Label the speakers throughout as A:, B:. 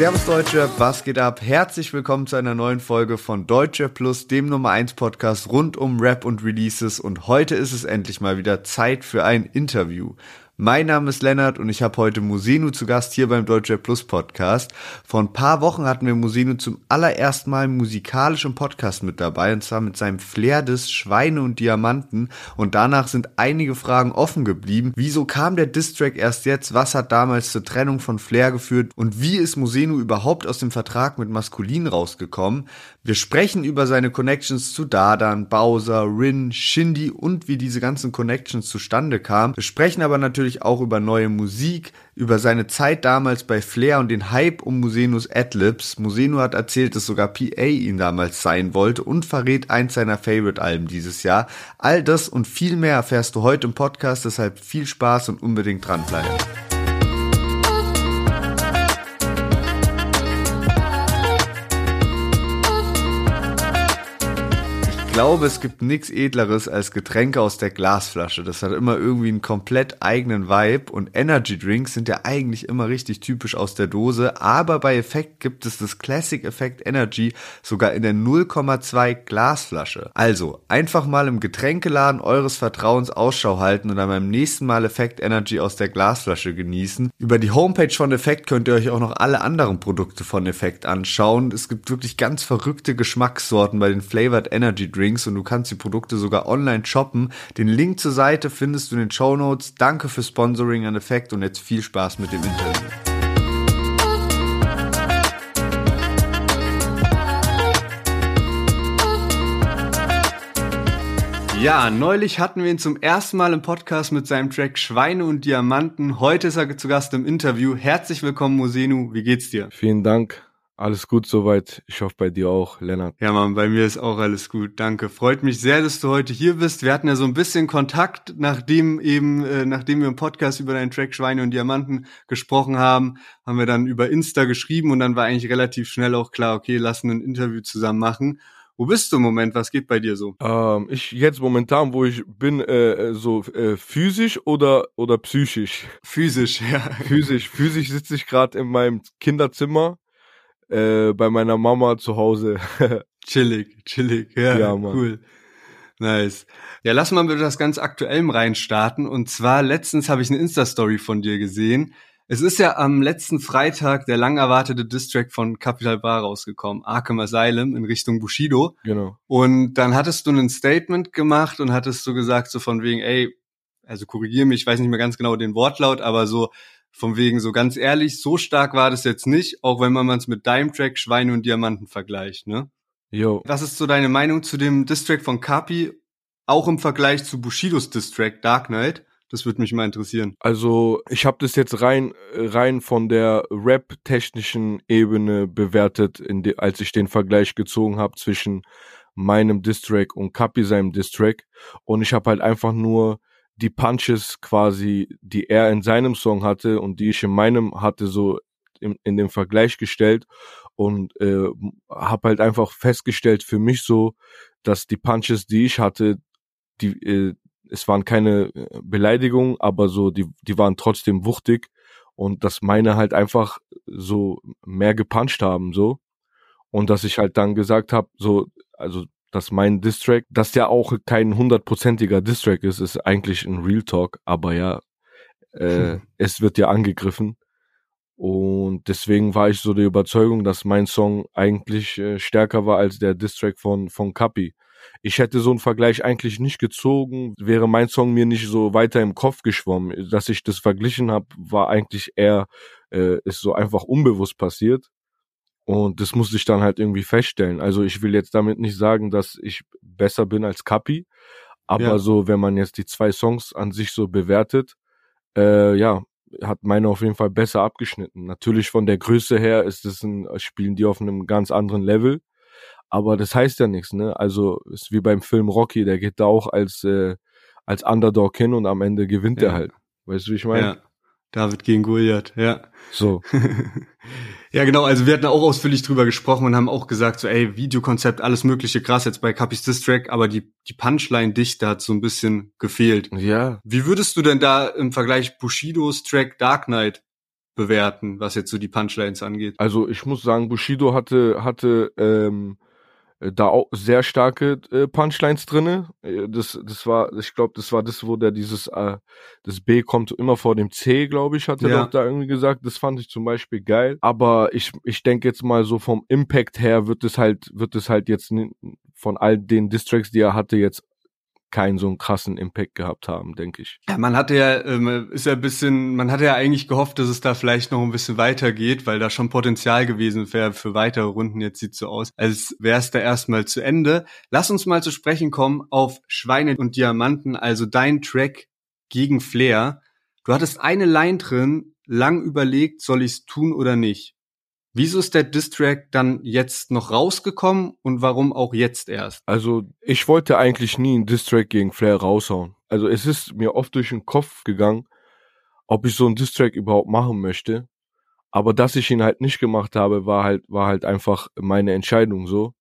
A: Servus Deutsche, was geht ab? Herzlich willkommen zu einer neuen Folge von Deutsche Plus, dem Nummer 1 Podcast rund um Rap und Releases und heute ist es endlich mal wieder Zeit für ein Interview. Mein Name ist Lennart und ich habe heute Musenu zu Gast hier beim Deutsche Plus Podcast. Vor ein paar Wochen hatten wir Musenu zum allerersten Mal musikalisch im Podcast mit dabei und zwar mit seinem Flair des Schweine und Diamanten und danach sind einige Fragen offen geblieben. Wieso kam der Distrack erst jetzt? Was hat damals zur Trennung von Flair geführt? Und wie ist Musenu überhaupt aus dem Vertrag mit Maskulin rausgekommen? Wir sprechen über seine Connections zu Dadan, Bowser, Rin, Shindy und wie diese ganzen Connections zustande kamen. Wir sprechen aber natürlich auch über neue Musik, über seine Zeit damals bei Flair und den Hype um Musenus Adlibs. Musenu hat erzählt, dass sogar PA ihn damals sein wollte und verrät eins seiner Favorite-Alben dieses Jahr. All das und viel mehr erfährst du heute im Podcast, deshalb viel Spaß und unbedingt dranbleiben. Glaube, es gibt nichts edleres als Getränke aus der Glasflasche. Das hat immer irgendwie einen komplett eigenen Vibe und Energy Drinks sind ja eigentlich immer richtig typisch aus der Dose, aber bei Effekt gibt es das Classic Effect Energy sogar in der 0,2 Glasflasche. Also, einfach mal im Getränkeladen eures Vertrauens Ausschau halten und dann beim nächsten Mal Effect Energy aus der Glasflasche genießen. Über die Homepage von Effekt könnt ihr euch auch noch alle anderen Produkte von Effekt anschauen. Es gibt wirklich ganz verrückte Geschmackssorten bei den Flavored Energy Drinks Drinks und du kannst die Produkte sogar online shoppen. Den Link zur Seite findest du in den Show Notes. Danke für Sponsoring an Effekt und jetzt viel Spaß mit dem Interview. Ja, neulich hatten wir ihn zum ersten Mal im Podcast mit seinem Track Schweine und Diamanten. Heute ist er zu Gast im Interview. Herzlich willkommen, Mosenu. Wie geht's dir?
B: Vielen Dank. Alles gut soweit. Ich hoffe bei dir auch, Lennart.
A: Ja, Mann, bei mir ist auch alles gut. Danke. Freut mich sehr, dass du heute hier bist. Wir hatten ja so ein bisschen Kontakt, nachdem eben, äh, nachdem wir im Podcast über deinen Track Schweine und Diamanten gesprochen haben, haben wir dann über Insta geschrieben und dann war eigentlich relativ schnell auch klar, okay, lassen ein Interview zusammen machen. Wo bist du im Moment? Was geht bei dir so?
B: Ähm, ich jetzt momentan, wo ich bin, äh, so äh, physisch oder oder psychisch?
A: Physisch, ja.
B: Physisch. Physisch sitze ich gerade in meinem Kinderzimmer äh, bei meiner Mama zu Hause.
A: chillig, chillig, ja, ja Mann. cool. Nice. Ja, lass mal mit das ganz Aktuellem reinstarten. Und zwar, letztens habe ich eine Insta-Story von dir gesehen. Es ist ja am letzten Freitag der lang erwartete Distrack von Capital Bar rausgekommen, Arkham Asylum in Richtung Bushido.
B: Genau.
A: Und dann hattest du ein Statement gemacht und hattest du gesagt so von wegen, ey, also korrigier mich, ich weiß nicht mehr ganz genau den Wortlaut, aber so, von wegen so ganz ehrlich, so stark war das jetzt nicht, auch wenn man es mit deinem Track Schweine und Diamanten vergleicht, ne?
B: Jo.
A: Was ist so deine Meinung zu dem Distrack von Kapi, auch im Vergleich zu Bushidos Distrack Dark Knight? Das würde mich mal interessieren.
B: Also ich habe das jetzt rein rein von der Rap-technischen Ebene bewertet, de, als ich den Vergleich gezogen habe zwischen meinem Distrack und Kapi seinem Distrack. Und ich habe halt einfach nur die Punches quasi, die er in seinem Song hatte und die ich in meinem hatte, so in, in dem Vergleich gestellt und äh, habe halt einfach festgestellt für mich so, dass die Punches, die ich hatte, die äh, es waren keine äh, Beleidigungen, aber so die die waren trotzdem wuchtig und dass meine halt einfach so mehr gepuncht haben so. Und dass ich halt dann gesagt habe so also dass mein Distrack, dass der auch kein hundertprozentiger Distrack ist, ist eigentlich ein Real Talk, aber ja, äh, hm. es wird ja angegriffen. Und deswegen war ich so der Überzeugung, dass mein Song eigentlich äh, stärker war als der Distrack von, von Kapi. Ich hätte so einen Vergleich eigentlich nicht gezogen, wäre mein Song mir nicht so weiter im Kopf geschwommen. Dass ich das verglichen habe, war eigentlich eher, äh, ist so einfach unbewusst passiert. Und das musste ich dann halt irgendwie feststellen. Also ich will jetzt damit nicht sagen, dass ich besser bin als Kapi, aber ja. so, wenn man jetzt die zwei Songs an sich so bewertet, äh, ja, hat meine auf jeden Fall besser abgeschnitten. Natürlich von der Größe her ist es ein, spielen die auf einem ganz anderen Level, aber das heißt ja nichts, ne? Also ist wie beim Film Rocky, der geht da auch als äh, als Underdog hin und am Ende gewinnt ja. er halt. Weißt du, wie ich meine?
A: Ja. David gegen Goliath, ja.
B: So.
A: ja, genau, also wir hatten auch ausführlich drüber gesprochen und haben auch gesagt, so, ey, Videokonzept, alles mögliche krass jetzt bei Capis Distrack, aber die, die Punchline-Dichte hat so ein bisschen gefehlt.
B: Ja.
A: Wie würdest du denn da im Vergleich Bushidos Track Dark Knight bewerten, was jetzt so die Punchlines angeht?
B: Also ich muss sagen, Bushido hatte hatte ähm, äh, da auch sehr starke äh, Punchlines drinne. Äh, das, das war, ich glaube, das war das, wo der dieses, äh, das B kommt immer vor dem C, glaube ich, hat er ja. doch da irgendwie gesagt. Das fand ich zum Beispiel geil. Aber ich, ich denke jetzt mal so vom Impact her wird es halt, wird es halt jetzt von all den Distracks, die er hatte, jetzt keinen so einen krassen Impact gehabt haben, denke ich.
A: Ja, man hatte ja, ähm, ist ja ein bisschen, man hatte ja eigentlich gehofft, dass es da vielleicht noch ein bisschen weitergeht, weil da schon Potenzial gewesen wäre für weitere Runden. Jetzt sieht so aus, als wäre es da erstmal zu Ende. Lass uns mal zu sprechen kommen auf Schweine und Diamanten, also dein Track gegen Flair. Du hattest eine Line drin, lang überlegt, soll ich's tun oder nicht. Wieso ist der Distrack dann jetzt noch rausgekommen und warum auch jetzt erst?
B: Also ich wollte eigentlich nie einen Distrack gegen Flair raushauen. Also es ist mir oft durch den Kopf gegangen, ob ich so einen Distrack überhaupt machen möchte. Aber dass ich ihn halt nicht gemacht habe, war halt war halt einfach meine Entscheidung so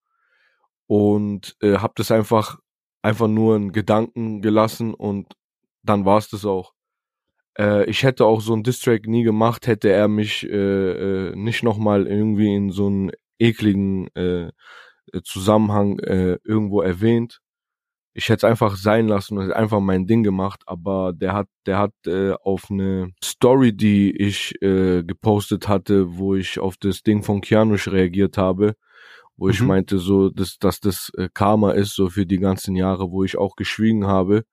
B: und äh, habe das einfach einfach nur einen Gedanken gelassen und dann war es das auch. Äh, ich hätte auch so einen Distrack nie gemacht, hätte er mich äh, äh, nicht nochmal irgendwie in so einen ekligen äh, Zusammenhang äh, irgendwo erwähnt. Ich hätte es einfach sein lassen und einfach mein Ding gemacht, aber der hat, der hat äh, auf eine Story, die ich äh, gepostet hatte, wo ich auf das Ding von Kianush reagiert habe, wo mhm. ich meinte so, dass, dass das äh, Karma ist, so für die ganzen Jahre, wo ich auch geschwiegen habe,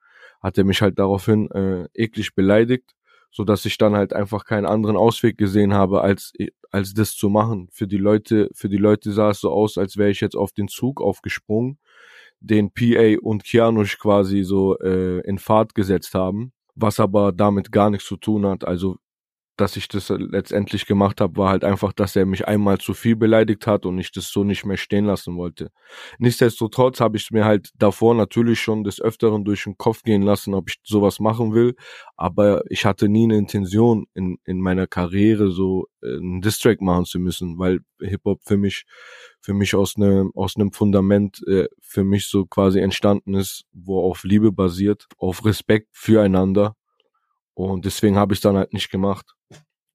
B: hat er mich halt daraufhin äh, eklig beleidigt so dass ich dann halt einfach keinen anderen Ausweg gesehen habe, als als das zu machen. Für die Leute, für die Leute sah es so aus, als wäre ich jetzt auf den Zug aufgesprungen, den PA und Kianush quasi so äh, in Fahrt gesetzt haben, was aber damit gar nichts zu tun hat. Also dass ich das letztendlich gemacht habe, war halt einfach, dass er mich einmal zu viel beleidigt hat und ich das so nicht mehr stehen lassen wollte. Nichtsdestotrotz habe ich mir halt davor natürlich schon des Öfteren durch den Kopf gehen lassen, ob ich sowas machen will, aber ich hatte nie eine Intention in, in meiner Karriere so äh, einen Distrack machen zu müssen, weil Hip-Hop für mich für mich aus einem aus einem Fundament äh, für mich so quasi entstanden ist, wo auf Liebe basiert, auf Respekt füreinander und deswegen habe ich dann halt nicht gemacht.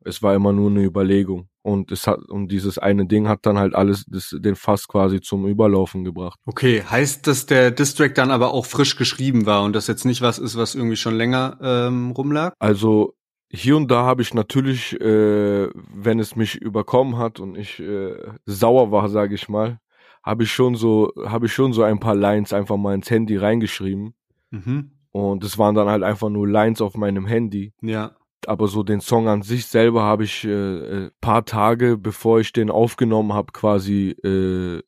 B: Es war immer nur eine Überlegung. Und es hat, und dieses eine Ding hat dann halt alles, das, den Fass quasi zum Überlaufen gebracht.
A: Okay, heißt, dass der Distrack dann aber auch frisch geschrieben war und das jetzt nicht was ist, was irgendwie schon länger ähm, rumlag?
B: Also hier und da habe ich natürlich, äh, wenn es mich überkommen hat und ich äh, sauer war, sage ich mal, habe ich schon so, habe ich schon so ein paar Lines einfach mal ins Handy reingeschrieben. Mhm. Und es waren dann halt einfach nur Lines auf meinem Handy.
A: Ja.
B: Aber so den Song an sich selber habe ich äh, äh, paar Tage, bevor ich den aufgenommen habe, quasi äh, äh,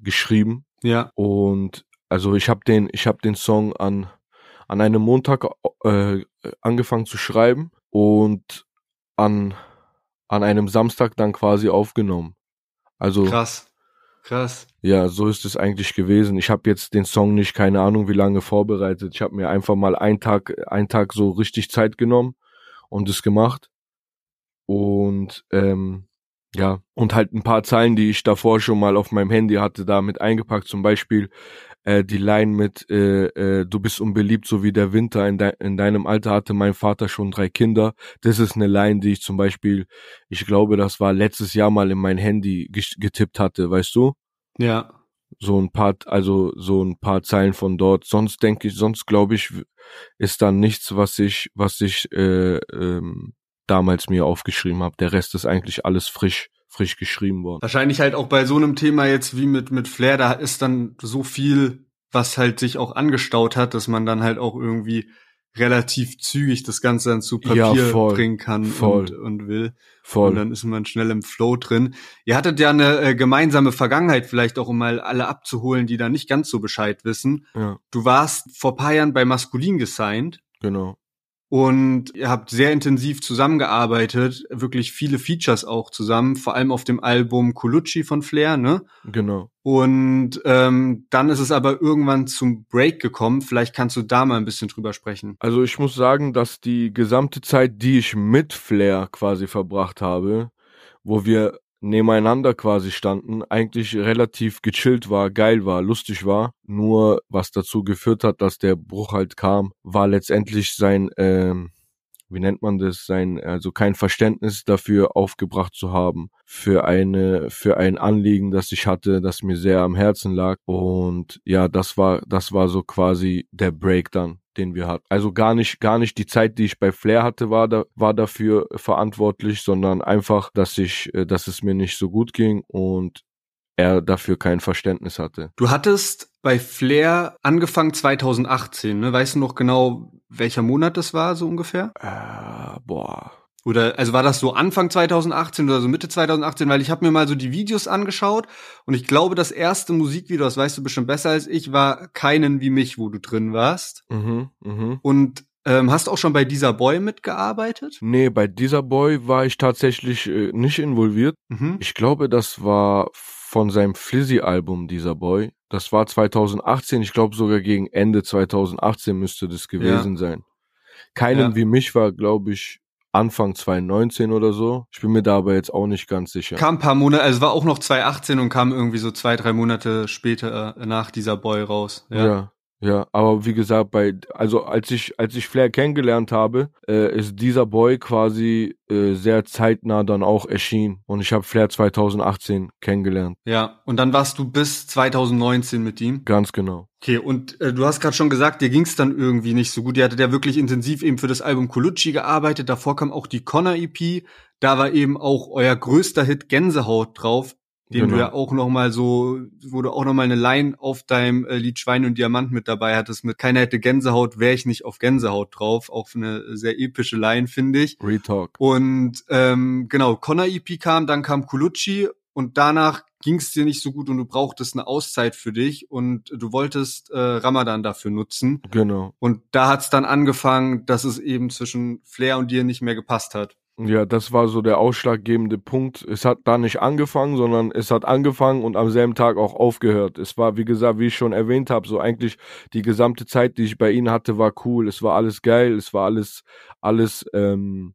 B: geschrieben.
A: Ja.
B: Und also ich habe den, ich habe den Song an an einem Montag äh, angefangen zu schreiben und an an einem Samstag dann quasi aufgenommen. Also
A: krass. Krass.
B: Ja, so ist es eigentlich gewesen. Ich habe jetzt den Song nicht, keine Ahnung, wie lange vorbereitet. Ich habe mir einfach mal einen Tag, einen Tag so richtig Zeit genommen und es gemacht. Und ähm, ja, und halt ein paar Zeilen, die ich davor schon mal auf meinem Handy hatte, damit eingepackt. Zum Beispiel äh, die Line mit äh, äh, Du bist unbeliebt, so wie der Winter. In, de in deinem Alter hatte mein Vater schon drei Kinder. Das ist eine Line, die ich zum Beispiel, ich glaube, das war letztes Jahr mal in mein Handy getippt hatte, weißt du?
A: Ja.
B: So ein paar, also so ein paar Zeilen von dort. Sonst denke ich, sonst glaube ich, ist da nichts, was ich, was ich äh, ähm, damals mir aufgeschrieben habe. Der Rest ist eigentlich alles frisch frisch geschrieben worden.
A: Wahrscheinlich halt auch bei so einem Thema jetzt wie mit mit Flair, da ist dann so viel, was halt sich auch angestaut hat, dass man dann halt auch irgendwie relativ zügig das Ganze dann zu Papier ja, voll, bringen kann voll, und, und will. Voll. Und dann ist man schnell im Flow drin. Ihr hattet ja eine äh, gemeinsame Vergangenheit, vielleicht auch um mal alle abzuholen, die da nicht ganz so Bescheid wissen.
B: Ja.
A: Du warst vor paar Jahren bei Maskulin gesigned.
B: Genau
A: und ihr habt sehr intensiv zusammengearbeitet, wirklich viele Features auch zusammen, vor allem auf dem Album Colucci von Flair, ne?
B: Genau.
A: Und ähm, dann ist es aber irgendwann zum Break gekommen. Vielleicht kannst du da mal ein bisschen drüber sprechen.
B: Also ich muss sagen, dass die gesamte Zeit, die ich mit Flair quasi verbracht habe, wo wir nebeneinander quasi standen, eigentlich relativ gechillt war, geil war, lustig war. Nur was dazu geführt hat, dass der Bruch halt kam, war letztendlich sein, ähm, wie nennt man das, sein, also kein Verständnis dafür aufgebracht zu haben, für eine, für ein Anliegen, das ich hatte, das mir sehr am Herzen lag. Und ja, das war, das war so quasi der Break dann den wir hatten. Also gar nicht, gar nicht die Zeit, die ich bei Flair hatte, war da, war dafür verantwortlich, sondern einfach, dass ich, äh, dass es mir nicht so gut ging und er dafür kein Verständnis hatte.
A: Du hattest bei Flair angefangen 2018, ne? Weißt du noch genau, welcher Monat das war, so ungefähr?
B: Äh, boah.
A: Oder also war das so Anfang 2018 oder so Mitte 2018, weil ich habe mir mal so die Videos angeschaut und ich glaube, das erste Musikvideo, das weißt du bestimmt besser als ich, war keinen wie mich, wo du drin warst.
B: Mhm, mh.
A: Und ähm, hast auch schon bei dieser Boy mitgearbeitet?
B: Nee, bei dieser Boy war ich tatsächlich äh, nicht involviert.
A: Mhm.
B: Ich glaube, das war von seinem Flizzy-Album, dieser Boy. Das war 2018, ich glaube sogar gegen Ende 2018 müsste das gewesen
A: Ja.
B: sein. Keinen
A: Ja.
B: wie mich war, glaube ich, Anfang 2019 oder so. Ich bin mir da aber jetzt auch nicht ganz sicher.
A: Kam ein paar Monate, also war auch noch 2018 und kam irgendwie so zwei, drei Monate später äh, nach dieser Boy raus.
B: Ja. ja. Aber wie gesagt, bei also als ich als ich Flair kennengelernt habe, äh, ist dieser Boy quasi äh, sehr zeitnah dann auch erschienen und ich habe Flair 2018 kennengelernt.
A: Ja, und dann warst du bis 2019 mit ihm.
B: Ganz genau.
A: Okay, und äh, du hast gerade schon gesagt, dir ging's dann irgendwie nicht so gut. Ihr hattet ja wirklich intensiv eben für das Album Colucci gearbeitet. Davor kam auch die Connor EP. Da war eben auch euer größter Hit Gänsehaut drauf, den
B: Genau.
A: du ja auch noch mal so, wo du auch noch mal eine Line auf deinem äh, Lied Schwein und Diamant mit dabei hattest. Mit keiner hätte Gänsehaut, wäre ich nicht auf Gänsehaut drauf. Auch eine sehr epische Line, finde ich.
B: Retalk.
A: Und ähm, genau, Connor EP kam, dann kam Colucci und danach ging es dir nicht so gut und du brauchtest eine Auszeit für dich und du wolltest äh, Ramadan dafür nutzen.
B: Genau.
A: Und da hat's dann angefangen, dass es eben zwischen Flair und dir nicht mehr gepasst hat.
B: Ja, das war so der ausschlaggebende Punkt. Es hat da nicht angefangen, sondern es hat angefangen und am selben Tag auch aufgehört. Es war, wie gesagt, wie ich schon erwähnt habe, so eigentlich die gesamte Zeit, die ich bei ihnen hatte, war cool. Es war alles geil, es war alles, alles ähm,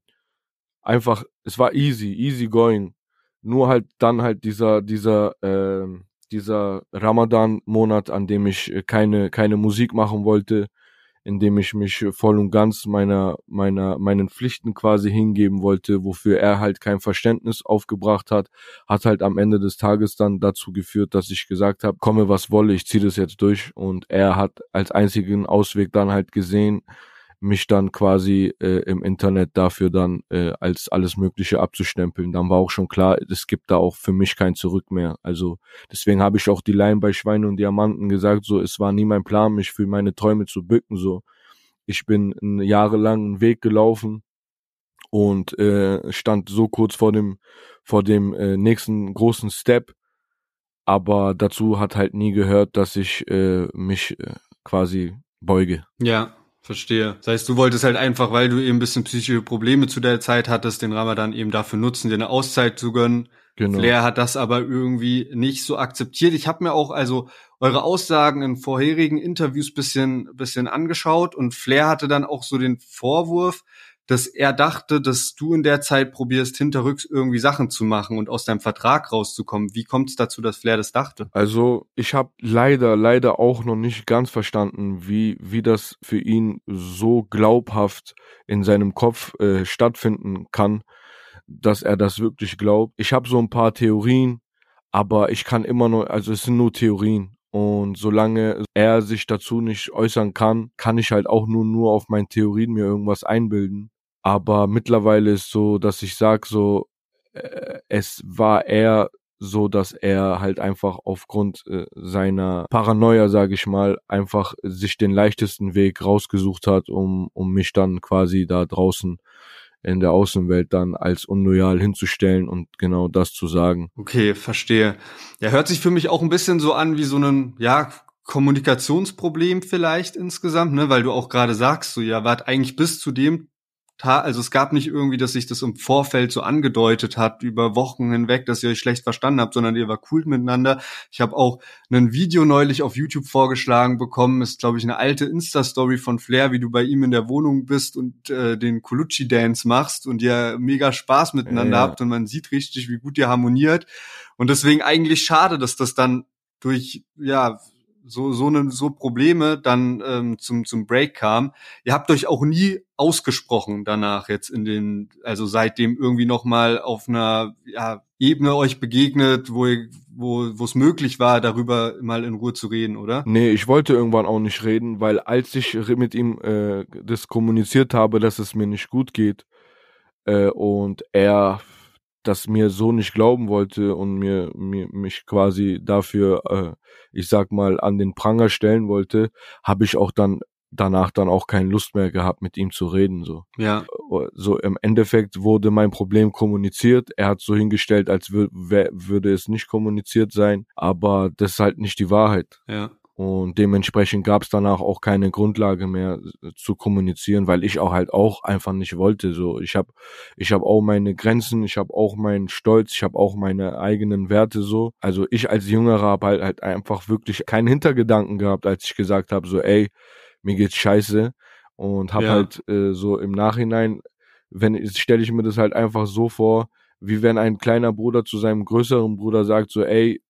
B: einfach, es war easy, easy going. Nur halt dann halt dieser, dieser, ähm, dieser Ramadan-Monat, an dem ich äh, keine, keine Musik machen wollte, in dem ich mich voll und ganz meiner, meiner, meinen Pflichten quasi hingeben wollte, wofür er halt kein Verständnis aufgebracht hat, hat halt am Ende des Tages dann dazu geführt, dass ich gesagt habe, komme was wolle, ich ziehe das jetzt durch. Und er hat als einzigen Ausweg dann halt gesehen, mich dann quasi äh, im Internet dafür dann äh, als alles Mögliche abzustempeln. Dann war auch schon klar, es gibt da auch für mich kein Zurück mehr. Also deswegen habe ich auch die Line bei Schweine und Diamanten gesagt, so es war nie mein Plan, mich für meine Träume zu bücken. So ich bin einen jahrelangen Weg gelaufen und äh, stand so kurz vor dem vor dem äh, nächsten großen Step, aber dazu hat halt nie gehört, dass ich äh, mich äh, quasi beuge.
A: Ja, verstehe. Das heißt, du wolltest halt einfach, weil du eben ein bisschen psychische Probleme zu der Zeit hattest, den Ramadan eben dafür nutzen, dir eine Auszeit zu gönnen.
B: Genau.
A: Flair hat das aber irgendwie nicht so akzeptiert. Ich habe mir auch also eure Aussagen in vorherigen Interviews bisschen bisschen angeschaut und Flair hatte dann auch so den Vorwurf, dass er dachte, dass du in der Zeit probierst, hinterrücks irgendwie Sachen zu machen und aus deinem Vertrag rauszukommen. Wie kommt es dazu, dass Flair das dachte?
B: Also ich habe leider, leider auch noch nicht ganz verstanden, wie, wie das für ihn so glaubhaft in seinem Kopf äh, stattfinden kann, dass er das wirklich glaubt. Ich habe so ein paar Theorien, aber ich kann immer nur, also es sind nur Theorien. Und solange er sich dazu nicht äußern kann, kann ich halt auch nur, nur auf meinen Theorien mir irgendwas einbilden. Aber mittlerweile ist so, dass ich sag so, äh, es war eher so, dass er halt einfach aufgrund äh, seiner Paranoia, sage ich mal, einfach sich den leichtesten Weg rausgesucht hat, um, um mich dann quasi da draußen in der Außenwelt dann als unloyal hinzustellen und genau das zu sagen.
A: Okay, verstehe. Ja, hört sich für mich auch ein bisschen so an wie so ein, ja, Kommunikationsproblem vielleicht insgesamt, ne, weil du auch gerade sagst, so, ja, wart eigentlich bis zu dem also es gab nicht irgendwie, dass sich das im Vorfeld so angedeutet hat, über Wochen hinweg, dass ihr euch schlecht verstanden habt, sondern ihr war cool miteinander. Ich habe auch ein Video neulich auf YouTube vorgeschlagen bekommen, ist, glaube ich, eine alte Insta-Story von Flair, wie du bei ihm in der Wohnung bist und äh, den Colucci-Dance machst und ihr mega Spaß miteinander
B: Ja.
A: habt und man sieht richtig, wie gut ihr harmoniert. Und deswegen eigentlich schade, dass das dann durch, ja, so so eine so Probleme dann ähm, zum zum Break kam. Ihr habt euch auch nie ausgesprochen danach jetzt in den also seitdem irgendwie noch mal auf einer ja, Ebene euch begegnet, wo ihr, wo wo es möglich war, darüber mal in Ruhe zu reden, oder?
B: Nee, ich wollte irgendwann auch nicht reden, weil als ich mit ihm äh, das kommuniziert habe, dass es mir nicht gut geht äh, und er das mir so nicht glauben wollte und mir, mir mich quasi dafür, äh, ich sag mal, an den Pranger stellen wollte, habe ich auch dann danach dann auch keine Lust mehr gehabt, mit ihm zu reden. So.
A: Ja.
B: Äh, so im Endeffekt wurde mein Problem kommuniziert. Er hat so hingestellt, als würde es nicht kommuniziert sein, aber das ist halt nicht die Wahrheit.
A: Ja.
B: Und dementsprechend gab es danach auch keine Grundlage mehr äh, zu kommunizieren, weil ich auch halt auch einfach nicht wollte. So, ich habe, ich habe auch meine Grenzen, ich habe auch meinen Stolz, ich habe auch meine eigenen Werte. So, also ich als Jüngerer habe halt, halt einfach wirklich keinen Hintergedanken gehabt, als ich gesagt habe, so, ey, mir geht's scheiße und habe ja. halt äh, so im Nachhinein, wenn stelle ich mir das halt einfach so vor, wie wenn ein kleiner Bruder zu seinem größeren Bruder sagt, so, ey,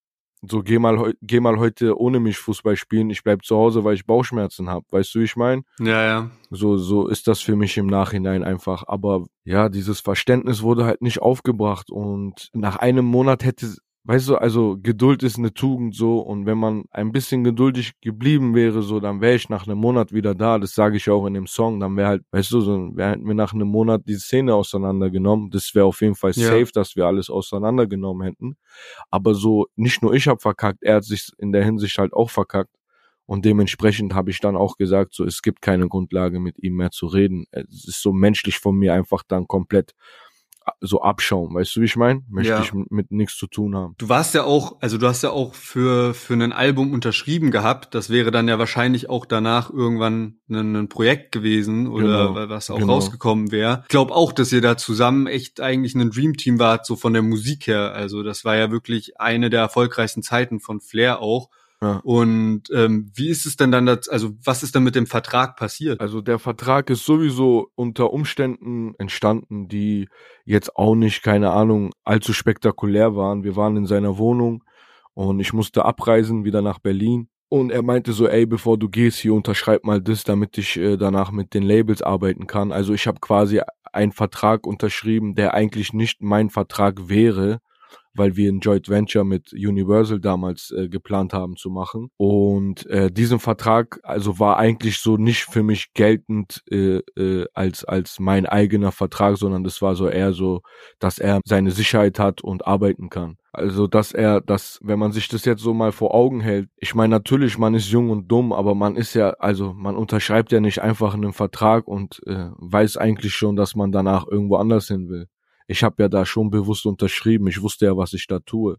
B: so geh mal geh mal heute ohne mich Fußball spielen, ich bleib zu Hause, weil ich Bauchschmerzen habe. Weißt du, wie ich mein?
A: Ja, ja.
B: So so ist das für mich im Nachhinein einfach, aber ja, dieses Verständnis wurde halt nicht aufgebracht und nach einem Monat hätte weißt du, also Geduld ist eine Tugend so und wenn man ein bisschen geduldig geblieben wäre, so, dann wäre ich nach einem Monat wieder da. Das sage ich auch in dem Song. Dann wäre halt, weißt du, so, wir hätten wir nach einem Monat die Szene auseinandergenommen. Das wäre auf jeden Fall safe, ja. dass wir alles auseinandergenommen hätten. Aber so, nicht nur ich habe verkackt, er hat sich in der Hinsicht halt auch verkackt. Und dementsprechend habe ich dann auch gesagt, so es gibt keine Grundlage mit ihm mehr zu reden. Es ist so menschlich von mir einfach dann komplett so abschauen, weißt du, wie ich meine? Möchte ja. ich mit, nichts zu tun haben.
A: Du warst ja auch, also du hast ja auch für für ein Album unterschrieben gehabt. Das wäre dann ja wahrscheinlich auch danach irgendwann ein, ein Projekt gewesen oder genau. was auch genau. rausgekommen wäre. Ich glaube auch, dass ihr da zusammen echt eigentlich ein Dreamteam wart, so von der Musik her. Also das war ja wirklich eine der erfolgreichsten Zeiten von Flair auch. Ja. Und ähm, wie ist es denn dann, das, also was ist denn mit dem Vertrag passiert?
B: Also der Vertrag ist sowieso unter Umständen entstanden, die jetzt auch nicht, keine Ahnung, allzu spektakulär waren. Wir waren in seiner Wohnung und ich musste abreisen wieder nach Berlin. Und er meinte so, ey, bevor du gehst, hier unterschreib mal das, damit ich äh, danach mit den Labels arbeiten kann. Also ich habe quasi einen Vertrag unterschrieben, der eigentlich nicht mein Vertrag wäre, weil wir ein Joint Venture mit Universal damals äh, geplant haben zu machen. Und äh, diesen Vertrag, also war eigentlich so nicht für mich geltend äh, äh, als als mein eigener Vertrag, sondern das war so eher so, dass er seine Sicherheit hat und arbeiten kann. Also, dass er, dass, wenn man sich das jetzt so mal vor Augen hält, ich meine, natürlich, man ist jung und dumm, aber man ist ja, also man unterschreibt ja nicht einfach einen Vertrag und äh, weiß eigentlich schon, dass man danach irgendwo anders hin will ich habe ja da schon bewusst unterschrieben. Ich wusste ja, was ich da tue.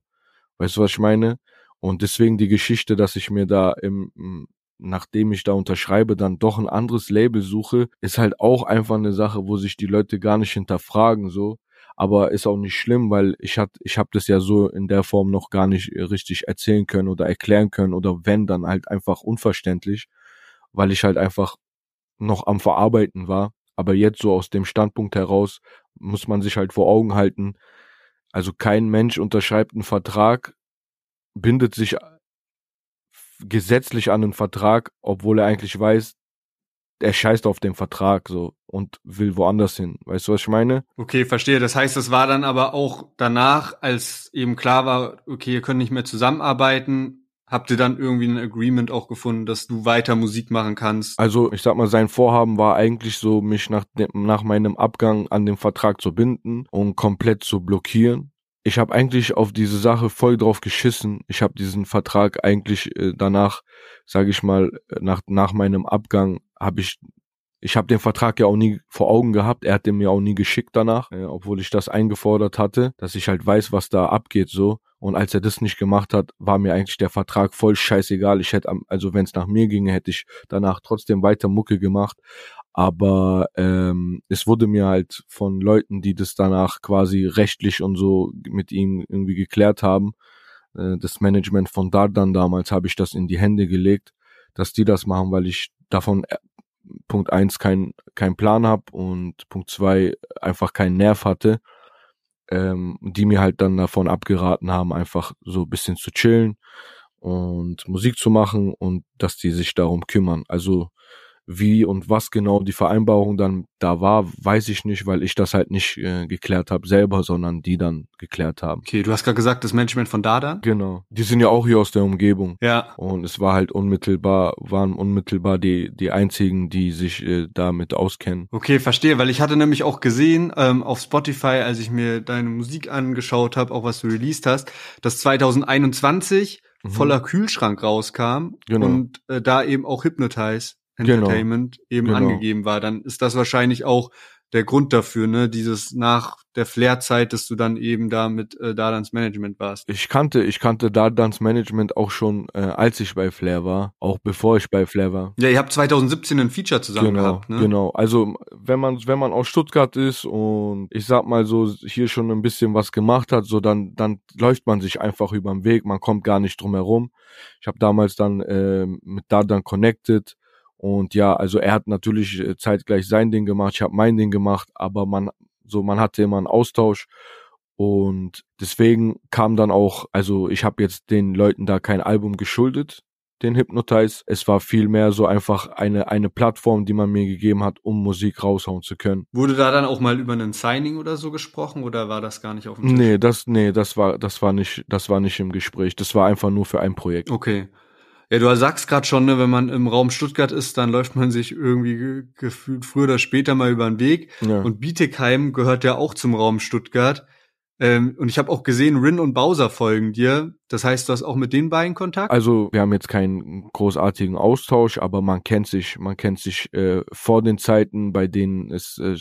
B: Weißt du, was ich meine? Und deswegen die Geschichte, dass ich mir da im, nachdem ich da unterschreibe, dann doch ein anderes Label suche, ist halt auch einfach eine Sache, wo sich die Leute gar nicht hinterfragen, so. Aber ist auch nicht schlimm, weil ich hat, ich habe das ja so in der Form noch gar nicht richtig erzählen können oder erklären können oder wenn, dann halt einfach unverständlich, weil ich halt einfach noch am Verarbeiten war. Aber jetzt so aus dem Standpunkt heraus muss man sich halt vor Augen halten. Also kein Mensch unterschreibt einen Vertrag, bindet sich gesetzlich an einen Vertrag, obwohl er eigentlich weiß, er scheißt auf den Vertrag so und will woanders hin. Weißt du, was ich meine?
A: Okay, verstehe. Das heißt, es war dann aber auch danach, als eben klar war, okay, ihr könnt nicht mehr zusammenarbeiten, habt ihr dann irgendwie ein Agreement auch gefunden, dass du weiter Musik machen kannst?
B: Also ich sag mal, sein Vorhaben war eigentlich so, mich nach, dem, nach meinem Abgang an den Vertrag zu binden und komplett zu blockieren. Ich habe eigentlich auf diese Sache voll drauf geschissen. Ich habe diesen Vertrag eigentlich äh, danach, sage ich mal, nach, nach meinem Abgang habe ich ich habe den Vertrag ja auch nie vor Augen gehabt. Er hat den mir auch nie geschickt danach, äh, obwohl ich das eingefordert hatte, dass ich halt weiß, was da abgeht so. Und als er das nicht gemacht hat, war mir eigentlich der Vertrag voll scheißegal. Ich hätte, also wenn es nach mir ginge, hätte ich danach trotzdem weiter Mucke gemacht. Aber ähm, es wurde mir halt von Leuten, die das danach quasi rechtlich und so mit ihm irgendwie geklärt haben, äh, das Management von Dardan damals, habe ich das in die Hände gelegt, dass die das machen, weil ich davon äh, Punkt eins kein kein Plan hab und Punkt zwei einfach keinen Nerv hatte ähm, die mir halt dann davon abgeraten haben, einfach so bisschen zu chillen und Musik zu machen und dass die sich darum kümmern. Also wie und was genau die Vereinbarung dann da war, weiß ich nicht, weil ich das halt nicht äh, geklärt habe selber, sondern die dann geklärt haben.
A: Okay, du hast gerade gesagt, das Management von Dada?
B: Genau. Die sind ja auch hier aus der Umgebung.
A: Ja.
B: Und es war halt unmittelbar, waren unmittelbar die, die einzigen, die sich äh, damit auskennen.
A: Okay, verstehe, weil ich hatte nämlich auch gesehen ähm, auf Spotify, als ich mir deine Musik angeschaut habe, auch was du released hast, dass 2021 mhm. voller Kühlschrank rauskam genau. und äh, da eben auch Hypnotize. Entertainment genau. eben genau. angegeben war, dann ist das wahrscheinlich auch der Grund dafür, ne, dieses nach der Flair-Zeit, dass du dann eben da mit äh, Dadans Management warst.
B: Ich kannte, ich kannte Dadans Management auch schon, äh, als ich bei Flair war, auch bevor ich bei Flair war.
A: Ja, ihr habt 2017 ein Feature zusammen
B: genau,
A: gehabt, ne?
B: Genau, also wenn man, wenn man aus Stuttgart ist und ich sag mal so hier schon ein bisschen was gemacht hat, so dann, dann läuft man sich einfach über den Weg, man kommt gar nicht drum herum. Ich habe damals dann äh, mit Dadan connected und ja, also er hat natürlich äh, zeitgleich sein Ding gemacht, ich habe mein Ding gemacht, aber man so man hatte immer einen Austausch und deswegen kam dann auch, also ich habe jetzt den Leuten da kein Album geschuldet, den Hypnotize. Es war vielmehr so einfach eine eine Plattform, die man mir gegeben hat, um Musik raushauen zu können.
A: Wurde da dann auch mal über einen Signing oder so gesprochen oder war das gar nicht auf dem Tisch?
B: Nee, das nee, das war das war nicht das war nicht im Gespräch. Das war einfach nur für ein Projekt.
A: Okay. Ja, du sagst gerade schon, ne, wenn man im Raum Stuttgart ist, dann läuft man sich irgendwie gefühlt früher oder später mal über den Weg. Ja. Und Bietigheim gehört ja auch zum Raum Stuttgart. Ähm, und ich habe auch gesehen, Rin und Bowser folgen dir. Das heißt, du hast auch mit den beiden Kontakt?
B: Also wir haben jetzt keinen großartigen Austausch, aber man kennt sich, man kennt sich äh, vor den Zeiten, bei denen es äh,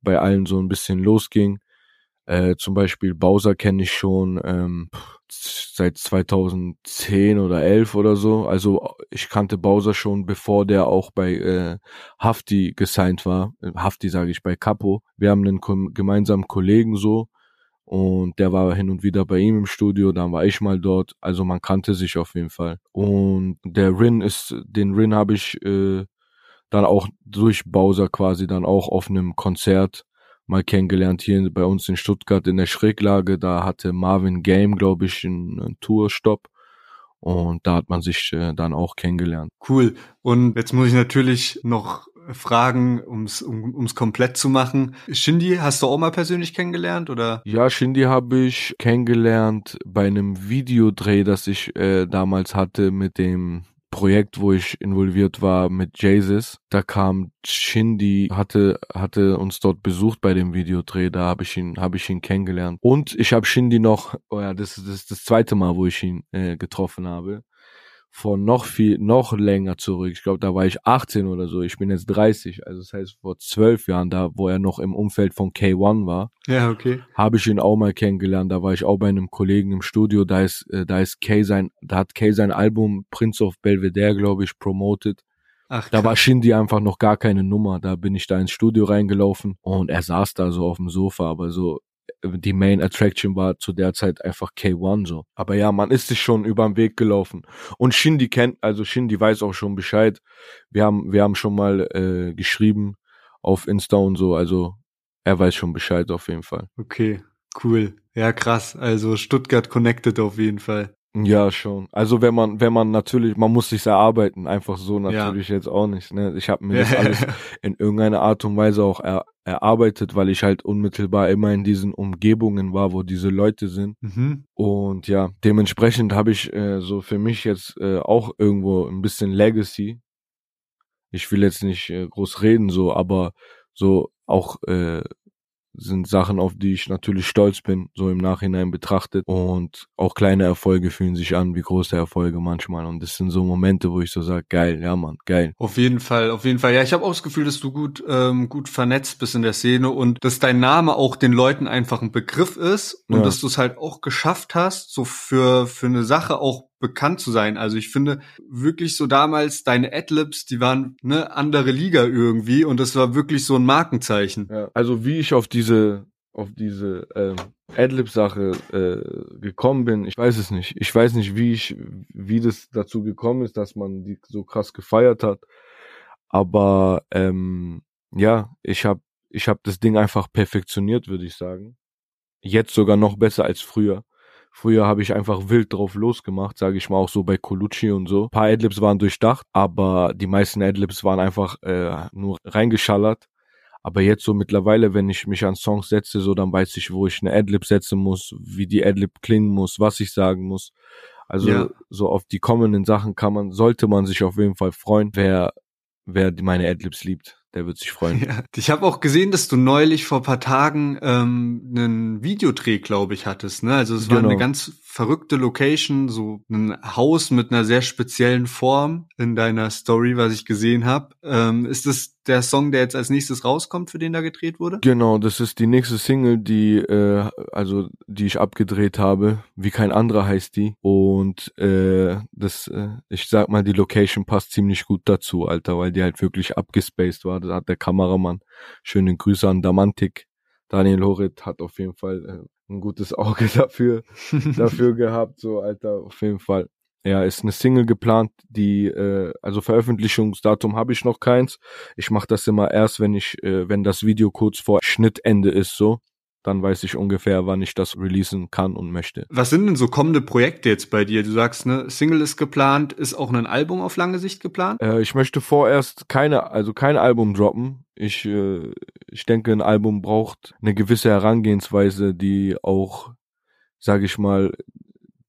B: bei allen so ein bisschen losging. Äh, zum Beispiel Bowser kenne ich schon. Ähm, seit 2010 oder 11 oder so. Also ich kannte Bowser schon, bevor der auch bei äh, Hafti gesigned war. Äh, Hafti sage ich bei Capo. Wir haben einen gemeinsamen Kollegen so und der war hin und wieder bei ihm im Studio, dann war ich mal dort. Also man kannte sich auf jeden Fall. Und der Rin ist, den Rin habe ich äh, dann auch durch Bowser quasi dann auch auf einem Konzert mal kennengelernt hier bei uns in Stuttgart in der Schräglage. Da hatte Marvin Game, glaube ich, einen, Tourstopp. Und da hat man sich äh, dann auch kennengelernt.
A: Cool. Und jetzt muss ich natürlich noch fragen, ums um, ums komplett zu machen. Shindy hast du auch mal persönlich kennengelernt oder?
B: Ja, Shindy habe ich kennengelernt bei einem Videodreh, das ich äh, damals hatte mit dem Projekt, wo ich involviert war mit Jesus. Da kam Shindy, hatte hatte uns dort besucht bei dem Videodreh. Da habe ich ihn habe ich ihn kennengelernt. Und ich habe Shindy noch, oh ja, das, das ist das zweite Mal, wo ich ihn äh, getroffen habe vor noch viel, noch länger zurück. Ich glaube, da war ich 18 oder so. Ich bin jetzt 30. Also das heißt vor zwölf Jahren, da wo er noch im Umfeld von K1 war.
A: Ja, okay.
B: Habe ich ihn auch mal kennengelernt. Da war ich auch bei einem Kollegen im Studio. Da ist, äh, da ist Kay sein, da hat Kay sein Album Prince of Belvedere, glaube ich, promoted. Ach, da war Shindy einfach noch gar keine Nummer. Da bin ich da ins Studio reingelaufen und er saß da so auf dem Sofa, aber so die Main Attraction war zu der Zeit einfach K1 so. Aber ja, man ist sich schon über den Weg gelaufen. Und Shindy kennt, also Shindy weiß auch schon Bescheid. Wir haben, wir haben schon mal äh, geschrieben auf Insta und so, also er weiß schon Bescheid auf jeden Fall.
A: Okay, cool. Ja, krass. Also Stuttgart connected auf jeden Fall.
B: Ja, schon. Also wenn man, wenn man natürlich, man muss sich erarbeiten, einfach so natürlich ja. jetzt auch nicht. Ne? Ich habe mir das alles in irgendeiner Art und Weise auch er, erarbeitet, weil ich halt unmittelbar immer in diesen Umgebungen war, wo diese Leute sind. Mhm. Und ja, dementsprechend habe ich äh, so für mich jetzt äh, auch irgendwo ein bisschen Legacy. Ich will jetzt nicht äh, groß reden, so, aber so auch äh, sind Sachen, auf die ich natürlich stolz bin, so im Nachhinein betrachtet. Und auch kleine Erfolge fühlen sich an wie große Erfolge manchmal. Und das sind so Momente, wo ich so sage, geil, ja Mann, geil.
A: Auf jeden Fall, auf jeden Fall. Ja, ich habe auch das Gefühl, dass du gut, ähm, gut vernetzt bist in der Szene und dass dein Name auch den Leuten einfach ein Begriff ist und ja. dass du es halt auch geschafft hast, so für, für eine Sache auch bekannt zu sein. Also ich finde wirklich so damals deine Adlibs, die waren eine andere Liga irgendwie und das war wirklich so ein Markenzeichen.
B: Ja, also wie ich auf diese auf diese ähm, Adlib-Sache äh, gekommen bin, ich weiß es nicht. Ich weiß nicht, wie ich, wie das dazu gekommen ist, dass man die so krass gefeiert hat. Aber ähm, ja, ich habe ich hab das Ding einfach perfektioniert, würde ich sagen. Jetzt sogar noch besser als früher Früher habe ich einfach wild drauf losgemacht, sage ich mal auch so bei Colucci und so. Ein paar Adlibs waren durchdacht, aber die meisten Adlibs waren einfach äh, nur reingeschallert. Aber jetzt so mittlerweile, wenn ich mich an Songs setze, so dann weiß ich, wo ich eine Adlib setzen muss, wie die Adlib klingen muss, was ich sagen muss. Also ja. so auf die kommenden Sachen kann man, sollte man sich auf jeden Fall freuen, wer, wer meine Adlibs liebt der wird sich freuen.
A: Ja. Ich habe auch gesehen, dass du neulich vor paar Tagen ähm, einen Videodreh, glaube ich, hattest. Ne? Also es genau. war eine genau. ganz verrückte Location, so ein Haus mit einer sehr speziellen Form in deiner Story, was ich gesehen habe. Ähm, ist das der Song, der jetzt als nächstes rauskommt, für den da gedreht wurde?
B: Genau, das ist die nächste Single, die äh, also die ich abgedreht habe. Wie kein anderer heißt die. Und äh, das, äh, ich sag mal, die Location passt ziemlich gut dazu, Alter, weil die halt wirklich abgespaced war. Da hat der Kameramann schöne Grüße an Damantik. Daniel Horit hat auf jeden Fall äh, ein gutes Auge dafür, dafür gehabt, so Alter, auf jeden Fall. Ja, ist eine Single geplant, die, äh, also Veröffentlichungsdatum habe ich noch keins. Ich mache das immer erst, wenn ich, äh, wenn das Video kurz vor Schnittende ist, so dann weiß ich ungefähr, wann ich das releasen kann und möchte.
A: Was sind denn so kommende Projekte jetzt bei dir? Du sagst, ne, Single ist geplant, ist auch ein Album auf lange Sicht geplant?
B: Äh, ich möchte vorerst keine, also kein Album droppen. Ich, äh, ich denke, ein Album braucht eine gewisse Herangehensweise, die auch, sage ich mal,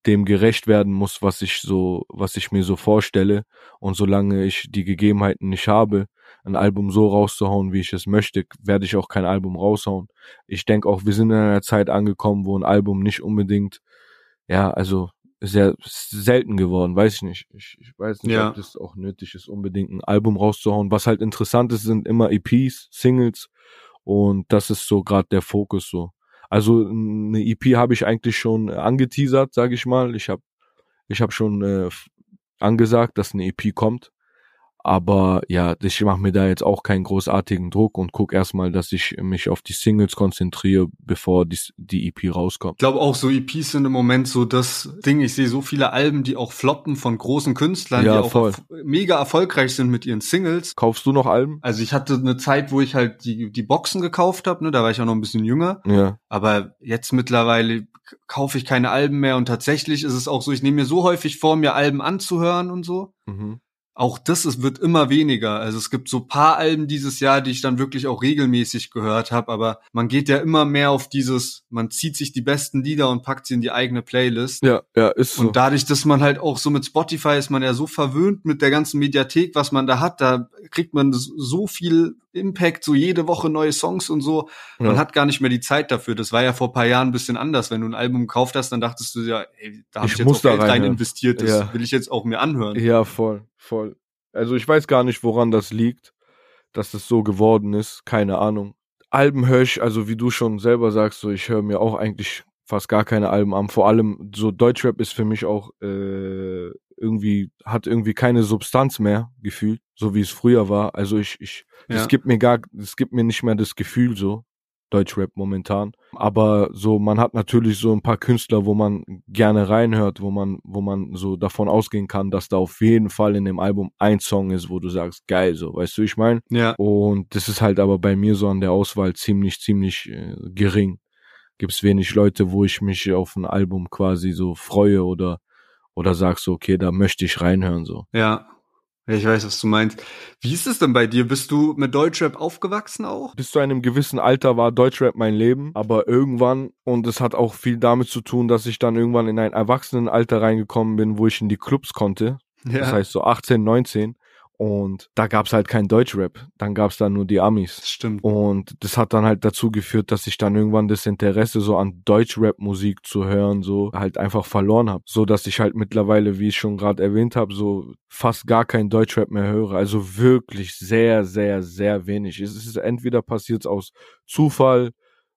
B: dem gerecht werden muss, was ich so, was ich mir so vorstelle. Und solange ich die Gegebenheiten nicht habe, ein Album so rauszuhauen, wie ich es möchte, werde ich auch kein Album raushauen. Ich denke auch, wir sind in einer Zeit angekommen, wo ein Album nicht unbedingt, ja, also sehr selten geworden, weiß ich nicht. Ich, ich weiß nicht, ja. ob das auch nötig ist, unbedingt ein Album rauszuhauen. Was halt interessant ist, sind immer EPs, Singles und das ist so gerade der Fokus so. Also eine EP habe ich eigentlich schon angeteasert, sage ich mal. Ich habe ich hab schon äh, angesagt, dass eine EP kommt. Aber ja, ich mache mir da jetzt auch keinen großartigen Druck und guck erstmal, dass ich mich auf die Singles konzentriere, bevor die, die EP rauskommt.
A: Ich glaube auch so EPs sind im Moment so das Ding. Ich sehe so viele Alben, die auch floppen von großen Künstlern, ja, die auch voll. mega erfolgreich sind mit ihren Singles.
B: Kaufst du noch Alben?
A: Also ich hatte eine Zeit, wo ich halt die, die Boxen gekauft habe, ne? da war ich auch noch ein bisschen jünger.
B: Ja.
A: Aber jetzt mittlerweile kaufe ich keine Alben mehr und tatsächlich ist es auch so, ich nehme mir so häufig vor, mir Alben anzuhören und so. Mhm auch das ist, wird immer weniger. Also es gibt so paar Alben dieses Jahr, die ich dann wirklich auch regelmäßig gehört habe, aber man geht ja immer mehr auf dieses, man zieht sich die besten Lieder und packt sie in die eigene Playlist.
B: Ja, ja, ist so.
A: Und dadurch, dass man halt auch so mit Spotify ist man ja so verwöhnt mit der ganzen Mediathek, was man da hat, da kriegt man so viel Impact, so jede Woche neue Songs und so. Ja. Man hat gar nicht mehr die Zeit dafür. Das war ja vor paar Jahren ein bisschen anders. Wenn du ein Album gekauft hast, dann dachtest du ja, ey, da habe ich, ich, jetzt auch Geld rein, rein investiert, das ja. will ich jetzt auch mir anhören.
B: Ja, voll, voll. Also ich weiß gar nicht, woran das liegt, dass das so geworden ist. Keine Ahnung. Alben höre ich, also wie du schon selber sagst, so ich höre mir auch eigentlich fast gar keine Alben an. Vor allem so Deutschrap ist für mich auch äh, irgendwie hat irgendwie keine Substanz mehr gefühlt, so wie es früher war. Also ich ich ja. es gibt mir gar es gibt mir nicht mehr das Gefühl so. Deutschrap momentan. Aber so, man hat natürlich so ein paar Künstler, wo man gerne reinhört, wo man, wo man so davon ausgehen kann, dass da auf jeden Fall in dem Album ein Song ist, wo du sagst, geil, so, weißt du, ich meine?
A: Ja.
B: Und das ist halt aber bei mir so an der Auswahl ziemlich, ziemlich äh, gering. Gibt's wenig Leute, wo ich mich auf ein Album quasi so freue oder oder sagst so, okay, da möchte ich reinhören so.
A: Ja, ich weiß, was du meinst. Wie ist es denn bei dir? Bist du mit Deutschrap aufgewachsen auch?
B: Bis zu einem gewissen Alter war Deutschrap mein Leben, aber irgendwann, und es hat auch viel damit zu tun, dass ich dann irgendwann in ein Erwachsenenalter reingekommen bin, wo ich in die Clubs konnte. Ja. Das heißt so 18, 19. Und da gab's halt kein Deutschrap. Dann gab's da nur die Amis.
A: Stimmt.
B: Und das hat dann halt dazu geführt, dass ich dann irgendwann das Interesse so an Deutschrap-Musik zu hören, so halt einfach verloren habe. So dass ich halt mittlerweile, wie ich schon gerade erwähnt habe, so fast gar kein Deutschrap mehr höre. Also wirklich sehr, sehr, sehr wenig. Es ist entweder passiert aus Zufall,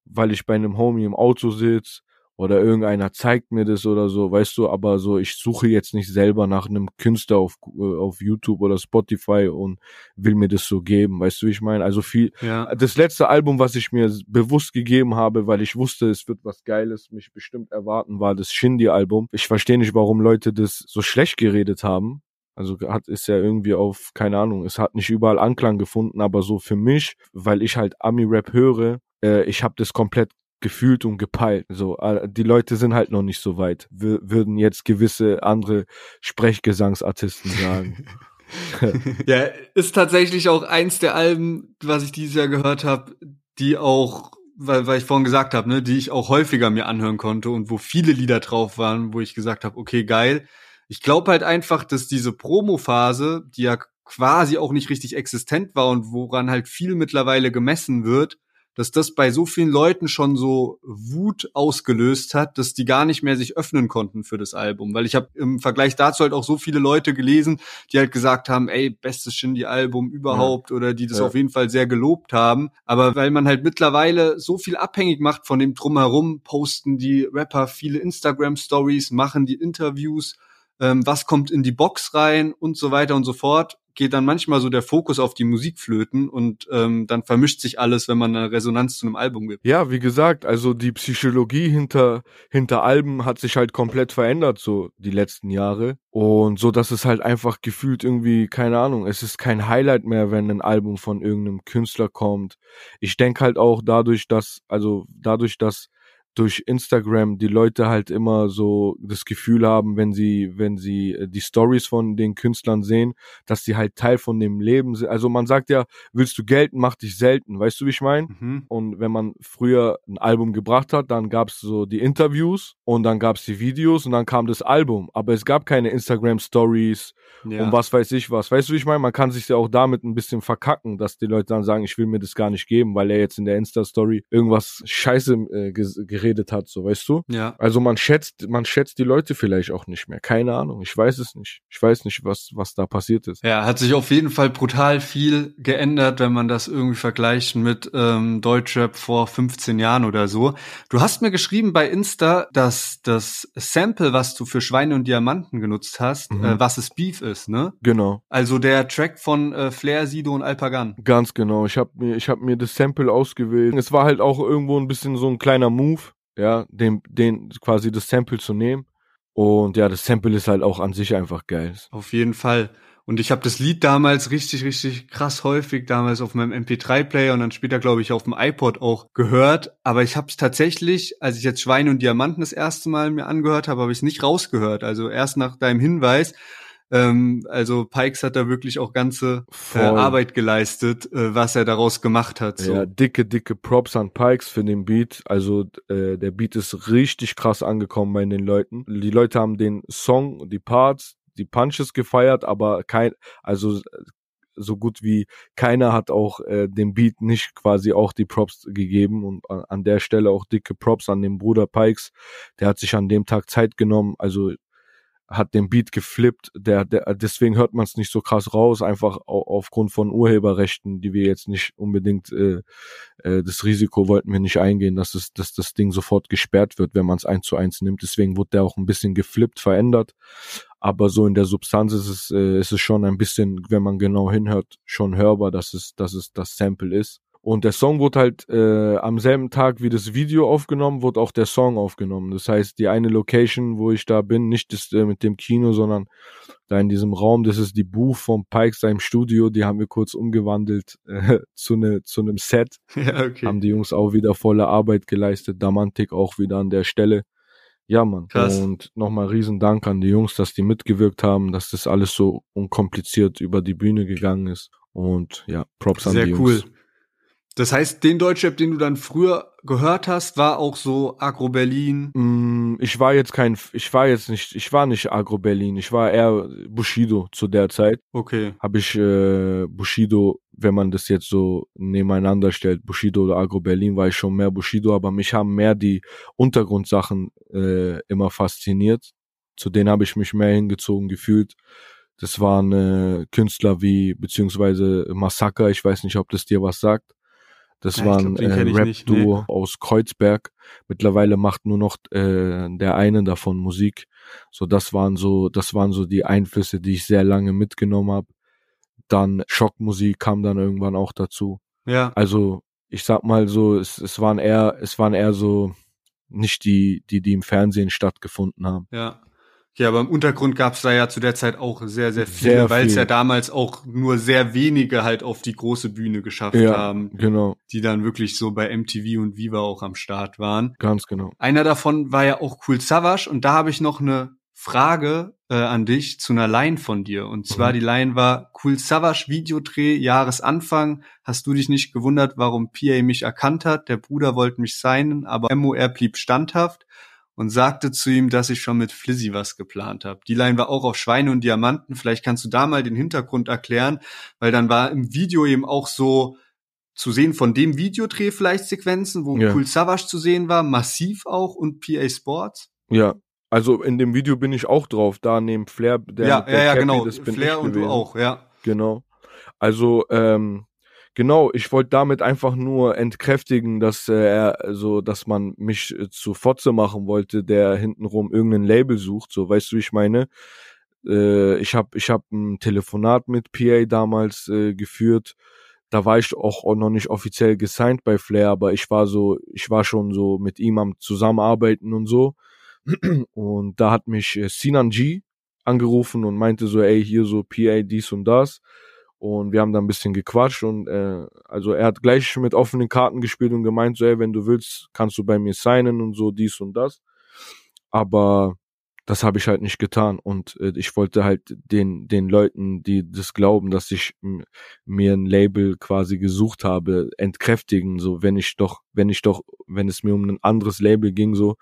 B: weil ich bei einem Homie im Auto sitze oder irgendeiner zeigt mir das oder so, weißt du, aber so, ich suche jetzt nicht selber nach einem Künstler auf, äh, auf YouTube oder Spotify und will mir das so geben, weißt du, wie ich meine? Also viel, ja. das letzte Album, was ich mir bewusst gegeben habe, weil ich wusste, es wird was Geiles mich bestimmt erwarten, war das Shindy-Album. Ich verstehe nicht, warum Leute das so schlecht geredet haben. Also hat ist ja irgendwie auf, keine Ahnung, es hat nicht überall Anklang gefunden, aber so für mich, weil ich halt Ami-Rap höre, äh, ich habe das komplett gefühlt und gepeilt. So, die Leute sind halt noch nicht so weit, w würden jetzt gewisse andere Sprechgesangsartisten sagen.
A: ja, ist tatsächlich auch eins der Alben, was ich dieses Jahr gehört habe, die auch, weil, weil ich vorhin gesagt habe, ne, die ich auch häufiger mir anhören konnte und wo viele Lieder drauf waren, wo ich gesagt habe, okay, geil. Ich glaube halt einfach, dass diese Promo-Phase, die ja quasi auch nicht richtig existent war und woran halt viel mittlerweile gemessen wird, dass das bei so vielen Leuten schon so Wut ausgelöst hat, dass die gar nicht mehr sich öffnen konnten für das Album. Weil ich habe im Vergleich dazu halt auch so viele Leute gelesen, die halt gesagt haben, ey, bestes Shindy-Album überhaupt ja. oder die das ja. auf jeden Fall sehr gelobt haben. Aber weil man halt mittlerweile so viel abhängig macht von dem Drumherum, posten die Rapper viele Instagram-Stories, machen die Interviews, ähm, was kommt in die Box rein und so weiter und so fort geht dann manchmal so der Fokus auf die Musik flöten und ähm, dann vermischt sich alles, wenn man eine Resonanz zu einem Album gibt.
B: Ja, wie gesagt, also die Psychologie hinter hinter Alben hat sich halt komplett verändert so die letzten Jahre und so, dass es halt einfach gefühlt irgendwie keine Ahnung, es ist kein Highlight mehr, wenn ein Album von irgendeinem Künstler kommt. Ich denke halt auch dadurch, dass also dadurch, dass durch Instagram die Leute halt immer so das Gefühl haben, wenn sie, wenn sie äh, die Stories von den Künstlern sehen, dass sie halt Teil von dem Leben sind. Also man sagt ja, willst du Geld, mach dich selten, weißt du, wie ich meine? Mhm. Und wenn man früher ein Album gebracht hat, dann gab's so die Interviews und dann gab's die Videos und dann kam das Album. Aber es gab keine Instagram Stories ja. und was weiß ich was. Weißt du, wie ich meine? Man kann sich ja auch damit ein bisschen verkacken, dass die Leute dann sagen, ich will mir das gar nicht geben, weil er jetzt in der Insta-Story irgendwas Scheiße äh, geredet geredet hat, so weißt du?
A: Ja.
B: Also man schätzt, man schätzt die Leute vielleicht auch nicht mehr. Keine Ahnung. Ich weiß es nicht. Ich weiß nicht, was, was da passiert ist.
A: Ja, hat sich auf jeden Fall brutal viel geändert, wenn man das irgendwie vergleicht mit ähm, Deutschrap vor 15 Jahren oder so. Du hast mir geschrieben bei Insta, dass das Sample, was du für Schweine und Diamanten genutzt hast, mhm. äh, was es Beef ist, ne?
B: Genau.
A: Also der Track von äh, Flair, Sido und Alpagan.
B: Ganz genau. Ich habe mir, ich habe mir das Sample ausgewählt. Es war halt auch irgendwo ein bisschen so ein kleiner Move ja, den, den quasi das Sample zu nehmen. Und ja, das Sample ist halt auch an sich einfach geil.
A: Auf jeden Fall. Und ich habe das Lied damals richtig, richtig krass häufig damals auf meinem MP3-Player und dann später, glaube ich, auf dem iPod auch gehört. Aber ich habe es tatsächlich, als ich jetzt Schweine und Diamanten das erste Mal mir angehört habe, habe ich es nicht rausgehört. Also erst nach deinem Hinweis ähm, also Pikes hat da wirklich auch ganze äh, Arbeit geleistet, äh, was er daraus gemacht hat. So.
B: Ja, dicke, dicke Props an Pikes für den Beat. Also äh, der Beat ist richtig krass angekommen bei den Leuten. Die Leute haben den Song, die Parts, die Punches gefeiert, aber kein, also so gut wie keiner hat auch äh, dem Beat nicht quasi auch die Props gegeben und an, an der Stelle auch dicke Props an den Bruder Pikes. Der hat sich an dem Tag Zeit genommen. Also hat den Beat geflippt, der, der deswegen hört man es nicht so krass raus, einfach aufgrund von Urheberrechten, die wir jetzt nicht unbedingt äh, äh, das Risiko wollten wir nicht eingehen, dass es, dass das Ding sofort gesperrt wird, wenn man es eins zu eins nimmt. Deswegen wurde der auch ein bisschen geflippt, verändert. Aber so in der Substanz ist es, äh, ist es schon ein bisschen, wenn man genau hinhört, schon hörbar, dass es, dass es das Sample ist. Und der Song wurde halt äh, am selben Tag wie das Video aufgenommen, wurde auch der Song aufgenommen. Das heißt, die eine Location, wo ich da bin, nicht das, äh, mit dem Kino, sondern da in diesem Raum, das ist die Booth vom Pike seinem Studio, die haben wir kurz umgewandelt äh, zu, ne, zu einem Set. Ja, okay. Haben die Jungs auch wieder volle Arbeit geleistet, Damantik auch wieder an der Stelle. Ja, Mann. Krass. Und nochmal riesen Dank an die Jungs, dass die mitgewirkt haben, dass das alles so unkompliziert über die Bühne gegangen ist. Und ja, Props
A: Sehr
B: an die
A: cool.
B: Jungs.
A: Das heißt, den Deutschrap, den du dann früher gehört hast, war auch so Agro Berlin.
B: Mm, ich war jetzt kein, ich war jetzt nicht, ich war nicht Agro Berlin, ich war eher Bushido zu der Zeit.
A: Okay.
B: Habe ich äh, Bushido, wenn man das jetzt so nebeneinander stellt, Bushido oder Agro Berlin, war ich schon mehr Bushido, aber mich haben mehr die Untergrundsachen äh, immer fasziniert. Zu denen habe ich mich mehr hingezogen gefühlt. Das waren äh, Künstler wie beziehungsweise Massaker, ich weiß nicht, ob das dir was sagt. Das ja, war ein äh, Rap-Duo nee. aus Kreuzberg. Mittlerweile macht nur noch äh, der eine davon Musik. So, das waren so, das waren so die Einflüsse, die ich sehr lange mitgenommen habe. Dann Schockmusik kam dann irgendwann auch dazu.
A: Ja.
B: Also ich sag mal so, es, es waren eher, es waren eher so nicht die, die, die im Fernsehen stattgefunden haben.
A: Ja. Ja, aber im Untergrund gab es da ja zu der Zeit auch sehr, sehr viele, weil es ja damals auch nur sehr wenige halt auf die große Bühne geschafft ja, haben.
B: Genau.
A: Die dann wirklich so bei MTV und Viva auch am Start waren.
B: Ganz genau.
A: Einer davon war ja auch Cool Savage und da habe ich noch eine Frage äh, an dich zu einer Line von dir. Und zwar mhm. die Line war Cool Savage Videodreh, Jahresanfang. Hast du dich nicht gewundert, warum PA mich erkannt hat? Der Bruder wollte mich signen, aber MOR blieb standhaft und sagte zu ihm, dass ich schon mit Flizzy was geplant habe. Die Line war auch auf Schweine und Diamanten. Vielleicht kannst du da mal den Hintergrund erklären, weil dann war im Video eben auch so zu sehen von dem Videodreh vielleicht Sequenzen, wo ja. Cool Savage zu sehen war, massiv auch und PA Sports.
B: Ja, also in dem Video bin ich auch drauf, da neben Flair,
A: der, ja, der ja, Cappy, genau. Flair und gewesen. du auch, ja.
B: Genau. Also ähm, Genau, ich wollte damit einfach nur entkräftigen, dass äh, er so, dass man mich äh, zu Fotze machen wollte, der hintenrum irgendein Label sucht, so weißt du, wie ich meine. Äh, ich habe ich hab ein Telefonat mit PA damals äh, geführt. Da war ich auch, auch noch nicht offiziell gesigned bei Flair, aber ich war so, ich war schon so mit ihm am Zusammenarbeiten und so. Und da hat mich äh, Sinan G angerufen und meinte so, ey, hier so PA dies und das und wir haben da ein bisschen gequatscht und äh, also er hat gleich mit offenen Karten gespielt und gemeint, so, ey, wenn du willst, kannst du bei mir signen und so, dies und das. Aber das habe ich halt nicht getan und äh, ich wollte halt den den Leuten, die das glauben, dass ich mir ein Label quasi gesucht habe, entkräftigen, so wenn ich doch, wenn ich doch, wenn es mir um ein anderes Label ging, so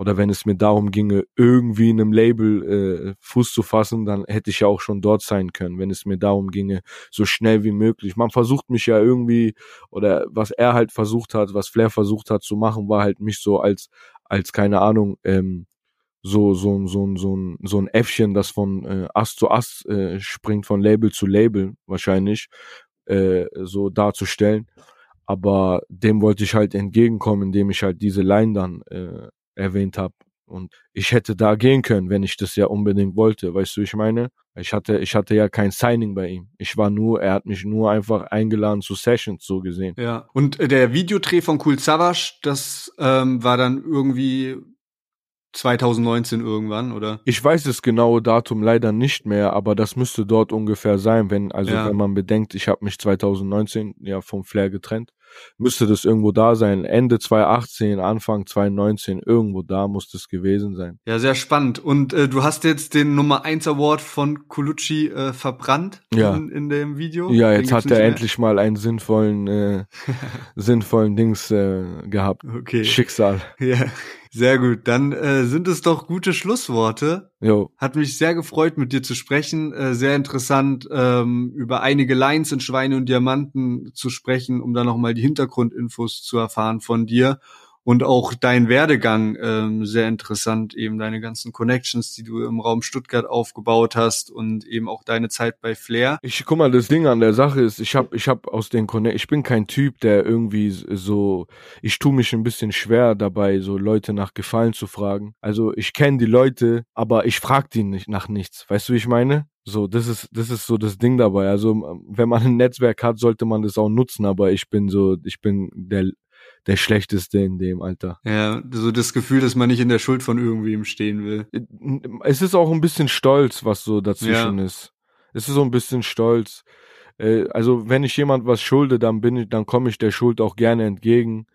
B: oder wenn es mir darum ginge, irgendwie in einem Label äh, Fuß zu fassen, dann hätte ich ja auch schon dort sein können, wenn es mir darum ginge, so schnell wie möglich. Man versucht mich ja irgendwie, oder was er halt versucht hat, was Flair versucht hat zu machen, war halt mich so als, als keine Ahnung, ähm, so so so so ein so ein Äffchen, das von äh, Ast zu Ast äh, springt, von Label zu Label wahrscheinlich äh, so darzustellen. Aber dem wollte ich halt entgegenkommen, indem ich halt diese Line dann äh, erwähnt habe. Und ich hätte da gehen können, wenn ich das ja unbedingt wollte. Weißt du, ich meine? Ich hatte, ich hatte ja kein Signing bei ihm. Ich war nur, er hat mich nur einfach eingeladen zu Sessions, so gesehen.
A: Ja. Und äh, der Videodreh von Cool Savage, das ähm, war dann irgendwie 2019 irgendwann, oder?
B: Ich weiß das genaue Datum leider nicht mehr, aber das müsste dort ungefähr sein, wenn, also ja. wenn man bedenkt, ich habe mich 2019 ja vom Flair getrennt müsste das irgendwo da sein. Ende 2018, Anfang 2019, irgendwo da muss das gewesen sein.
A: Ja, sehr spannend. Und äh, du hast jetzt den Nummer 1 Award von Colucci äh, verbrannt
B: ja.
A: in, in dem Video.
B: Ja, jetzt hat er endlich mal einen sinnvollen, äh, sinnvollen Dings äh, gehabt.
A: Okay.
B: Schicksal.
A: Ja. Sehr gut, dann äh, sind es doch gute Schlussworte.
B: Jo.
A: Hat mich sehr gefreut, mit dir zu sprechen. Äh, sehr interessant, ähm, über einige Lines in Schweine und Diamanten zu sprechen, um da nochmal die Hintergrundinfos zu erfahren von dir und auch dein Werdegang ähm, sehr interessant, eben deine ganzen Connections, die du im Raum Stuttgart aufgebaut hast und eben auch deine Zeit bei Flair.
B: Ich guck mal, das Ding an der Sache ist, ich habe ich hab aus den Connect ich bin kein Typ, der irgendwie so ich tue mich ein bisschen schwer dabei, so Leute nach Gefallen zu fragen. Also, ich kenne die Leute, aber ich frag die nicht nach nichts. Weißt du, wie ich meine? So, das ist, das ist so das Ding dabei. Also, wenn man ein Netzwerk hat, sollte man das auch nutzen, aber ich bin so, ich bin der der Schlechteste in dem Alter.
A: Ja, so das Gefühl, dass man nicht in der Schuld von irgendwem stehen will.
B: Es ist auch ein bisschen Stolz, was so dazwischen ja. ist. Es ist so ein bisschen Stolz. Äh, also wenn ich jemand was schulde, dann bin ich, dann komme ich der Schuld auch gerne entgegen.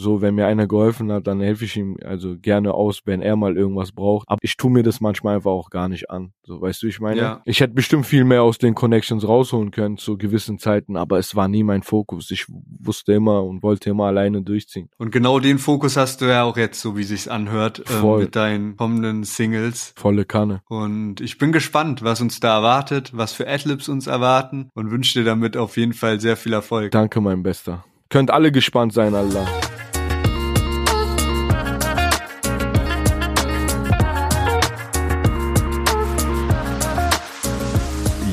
B: So, wenn mir einer geholfen hat, dann helfe ich ihm also gerne aus, wenn er mal irgendwas braucht. Aber ich tue mir das manchmal einfach auch gar nicht an. So, weißt du, ich meine? Ja. Ich hätte bestimmt viel mehr aus den Connections rausholen können zu gewissen Zeiten, aber es war nie mein Fokus. Ich wusste immer und wollte immer alleine durchziehen.
A: Und genau den Fokus hast du ja auch jetzt, so wie sich's anhört, äh, mit deinen kommenden Singles.
B: Volle Kanne.
A: Und ich bin gespannt, was uns da erwartet, was für Adlibs uns erwarten und wünsche dir damit auf jeden Fall sehr viel Erfolg.
B: Danke, mein Bester. Könnt alle gespannt sein, Allah.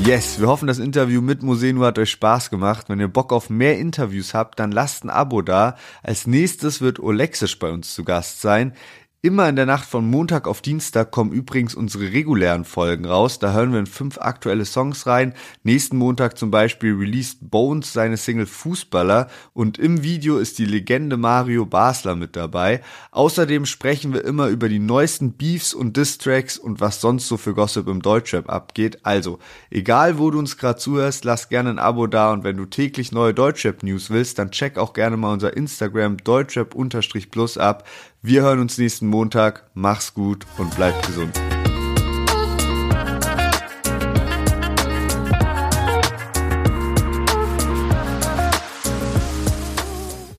A: Yes, wir hoffen, das Interview mit Musenu hat euch Spaß gemacht. Wenn ihr Bock auf mehr Interviews habt, dann lasst ein Abo da. Als nächstes wird Olexisch bei uns zu Gast sein.
C: Immer in der Nacht von Montag auf Dienstag kommen übrigens unsere regulären Folgen raus. Da hören wir in fünf aktuelle Songs rein. Nächsten Montag zum Beispiel released Bones seine Single Fußballer und im Video ist die Legende Mario Basler mit dabei. Außerdem sprechen wir immer über die neuesten Beefs und Distracks und was sonst so für Gossip im Deutschrap abgeht. Also, egal wo du uns gerade zuhörst, lass gerne ein Abo da und wenn du täglich neue Deutschrap-News willst, dann check auch gerne mal unser Instagram deutschrap-plus ab. Wir hören uns nächsten Montag. Mach's gut und bleib gesund.